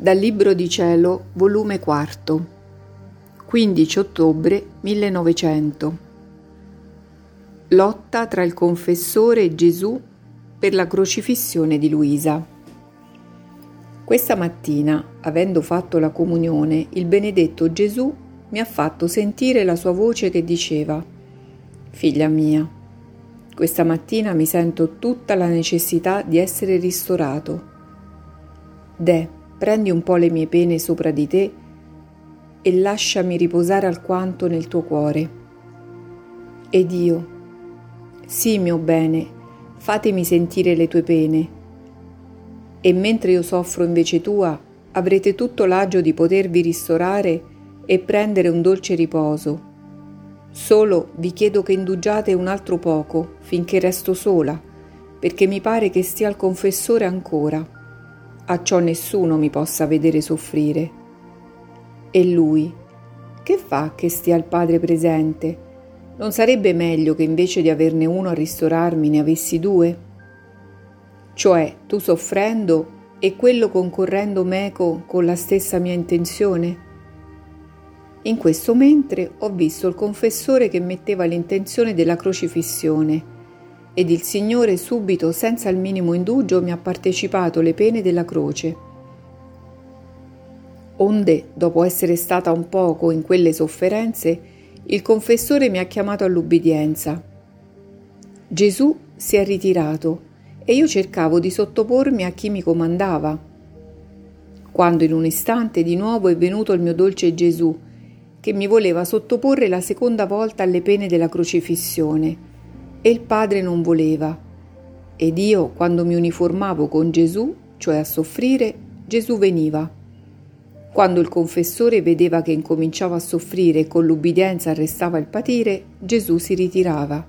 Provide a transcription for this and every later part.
Dal Libro di Cielo, volume 4, 15 ottobre 1900. Lotta tra il confessore e Gesù per la crocifissione di Luisa. Questa mattina, avendo fatto la comunione, il benedetto Gesù mi ha fatto sentire la sua voce che diceva Figlia mia, questa mattina mi sento tutta la necessità di essere ristorato. De, prendi un po' le mie pene sopra di te e lasciami riposare alquanto nel tuo cuore. Ed io, sì mio bene, fatemi sentire le tue pene. E mentre io soffro invece tua, avrete tutto l'agio di potervi ristorare e prendere un dolce riposo. Solo vi chiedo che indugiate un altro poco, finché resto sola, perché mi pare che stia al confessore ancora a ciò nessuno mi possa vedere soffrire. E lui, che fa che stia il padre presente? Non sarebbe meglio che invece di averne uno a ristorarmi ne avessi due? Cioè, tu soffrendo e quello concorrendo meco con la stessa mia intenzione? In questo mentre ho visto il confessore che metteva l'intenzione della crocifissione ed il Signore subito, senza il minimo indugio, mi ha partecipato le pene della croce. Onde, dopo essere stata un poco in quelle sofferenze, il confessore mi ha chiamato all'ubbidienza. Gesù si è ritirato e io cercavo di sottopormi a chi mi comandava. Quando in un istante di nuovo è venuto il mio dolce Gesù, che mi voleva sottoporre la seconda volta alle pene della crocifissione, e il padre non voleva. Ed io, quando mi uniformavo con Gesù, cioè a soffrire, Gesù veniva. Quando il confessore vedeva che incominciava a soffrire e con l'ubbidienza arrestava il patire, Gesù si ritirava.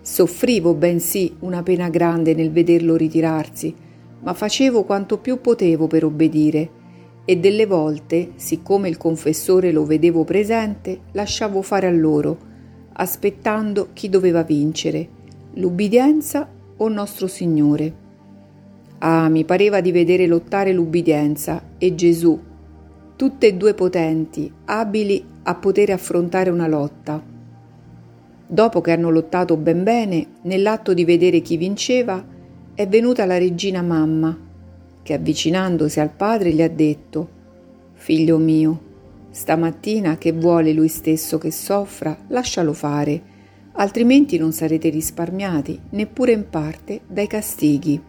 Soffrivo bensì una pena grande nel vederlo ritirarsi, ma facevo quanto più potevo per obbedire, e delle volte, siccome il confessore lo vedevo presente, lasciavo fare a loro, aspettando chi doveva vincere, l'ubbidienza o nostro Signore. Ah, mi pareva di vedere lottare l'ubbidienza e Gesù, tutte e due potenti, abili a poter affrontare una lotta. Dopo che hanno lottato ben bene, nell'atto di vedere chi vinceva, è venuta la regina mamma, che avvicinandosi al padre gli ha detto, Figlio mio, Stamattina che vuole lui stesso che soffra, lascialo fare, altrimenti non sarete risparmiati, neppure in parte, dai castighi.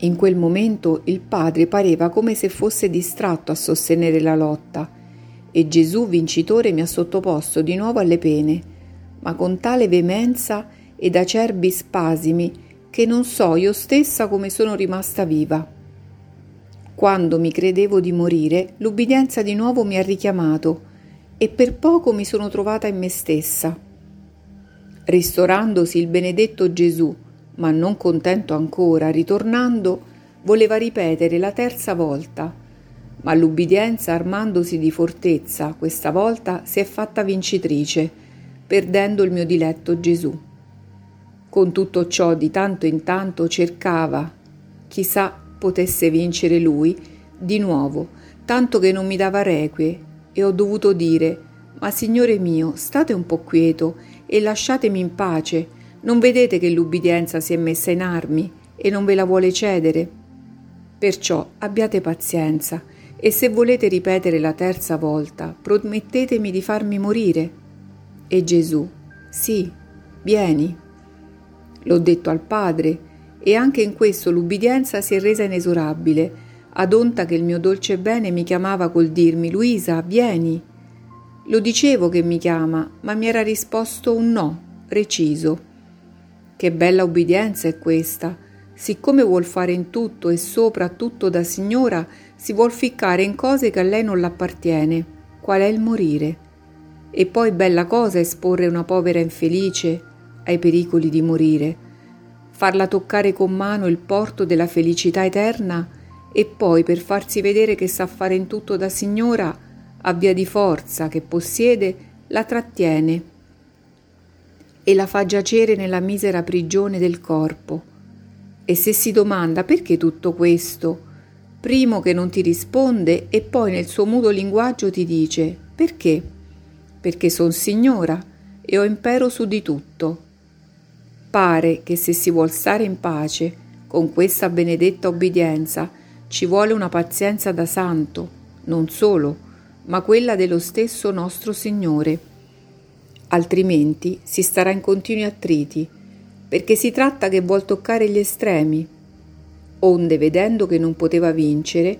In quel momento il padre pareva come se fosse distratto a sostenere la lotta e Gesù vincitore mi ha sottoposto di nuovo alle pene, ma con tale veemenza ed acerbi spasimi che non so io stessa come sono rimasta viva. Quando mi credevo di morire, l'ubbidienza di nuovo mi ha richiamato e per poco mi sono trovata in me stessa. Ristorandosi il benedetto Gesù, ma non contento ancora, ritornando, voleva ripetere la terza volta, ma l'ubbidienza, armandosi di fortezza, questa volta si è fatta vincitrice, perdendo il mio diletto Gesù. Con tutto ciò di tanto in tanto cercava, chissà potesse vincere lui di nuovo, tanto che non mi dava requie e ho dovuto dire Ma signore mio, state un po' quieto e lasciatemi in pace. Non vedete che l'ubbidienza si è messa in armi e non ve la vuole cedere? Perciò abbiate pazienza e se volete ripetere la terza volta, promettetemi di farmi morire. E Gesù, sì, vieni. L'ho detto al Padre e anche in questo l'ubbidienza si è resa inesorabile, ad onta che il mio dolce bene mi chiamava col dirmi Luisa, vieni. Lo dicevo che mi chiama, ma mi era risposto un no, preciso. Che bella ubbidienza è questa. Siccome vuol fare in tutto e sopra tutto da signora, si vuol ficcare in cose che a lei non l'appartiene, qual è il morire. E poi bella cosa esporre una povera infelice ai pericoli di morire farla toccare con mano il porto della felicità eterna e poi per farsi vedere che sa fare in tutto da signora, a via di forza che possiede, la trattiene e la fa giacere nella misera prigione del corpo. E se si domanda perché tutto questo, primo che non ti risponde e poi nel suo muto linguaggio ti dice perché? Perché son signora e ho impero su di tutto. Pare che se si vuol stare in pace con questa benedetta obbedienza ci vuole una pazienza da santo, non solo, ma quella dello stesso nostro Signore. Altrimenti si starà in continui attriti, perché si tratta che vuol toccare gli estremi. Onde, vedendo che non poteva vincere,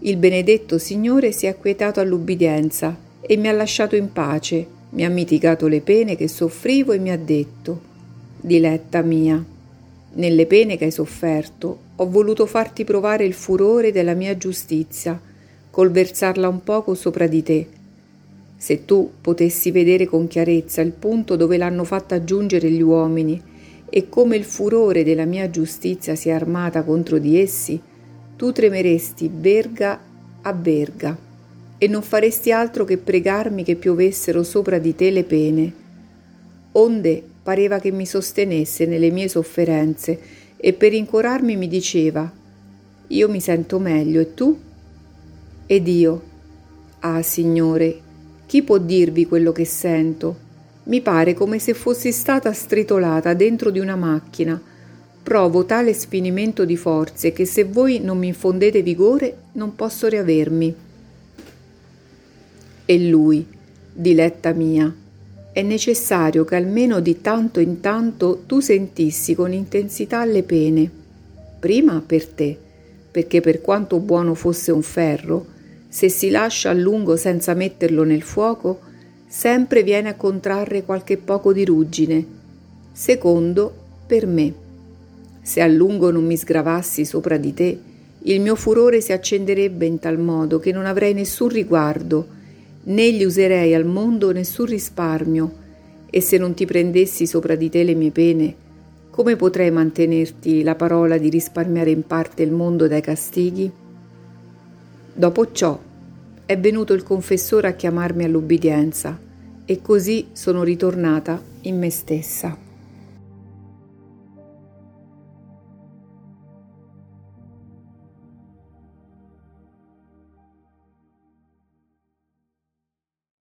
il benedetto Signore si è acquietato all'ubbidienza e mi ha lasciato in pace, mi ha mitigato le pene che soffrivo e mi ha detto, Diletta mia, nelle pene che hai sofferto ho voluto farti provare il furore della mia giustizia, col versarla un poco sopra di te. Se tu potessi vedere con chiarezza il punto dove l'hanno fatta giungere gli uomini e come il furore della mia giustizia si è armata contro di essi, tu tremeresti verga a verga e non faresti altro che pregarmi che piovessero sopra di te le pene. Onde pareva che mi sostenesse nelle mie sofferenze e per incorarmi mi diceva Io mi sento meglio e tu? Ed io Ah, Signore, chi può dirvi quello che sento? Mi pare come se fossi stata stritolata dentro di una macchina. Provo tale sfinimento di forze che se voi non mi infondete vigore non posso riavermi. E lui, diletta mia, è necessario che almeno di tanto in tanto tu sentissi con intensità le pene. Prima per te, perché per quanto buono fosse un ferro, se si lascia a lungo senza metterlo nel fuoco, sempre viene a contrarre qualche poco di ruggine. Secondo, per me. Se a lungo non mi sgravassi sopra di te, il mio furore si accenderebbe in tal modo che non avrei nessun riguardo, né gli userei al mondo nessun risparmio, e se non ti prendessi sopra di te le mie pene, come potrei mantenerti la parola di risparmiare in parte il mondo dai castighi? Dopo ciò è venuto il confessore a chiamarmi all'ubbidienza e così sono ritornata in me stessa.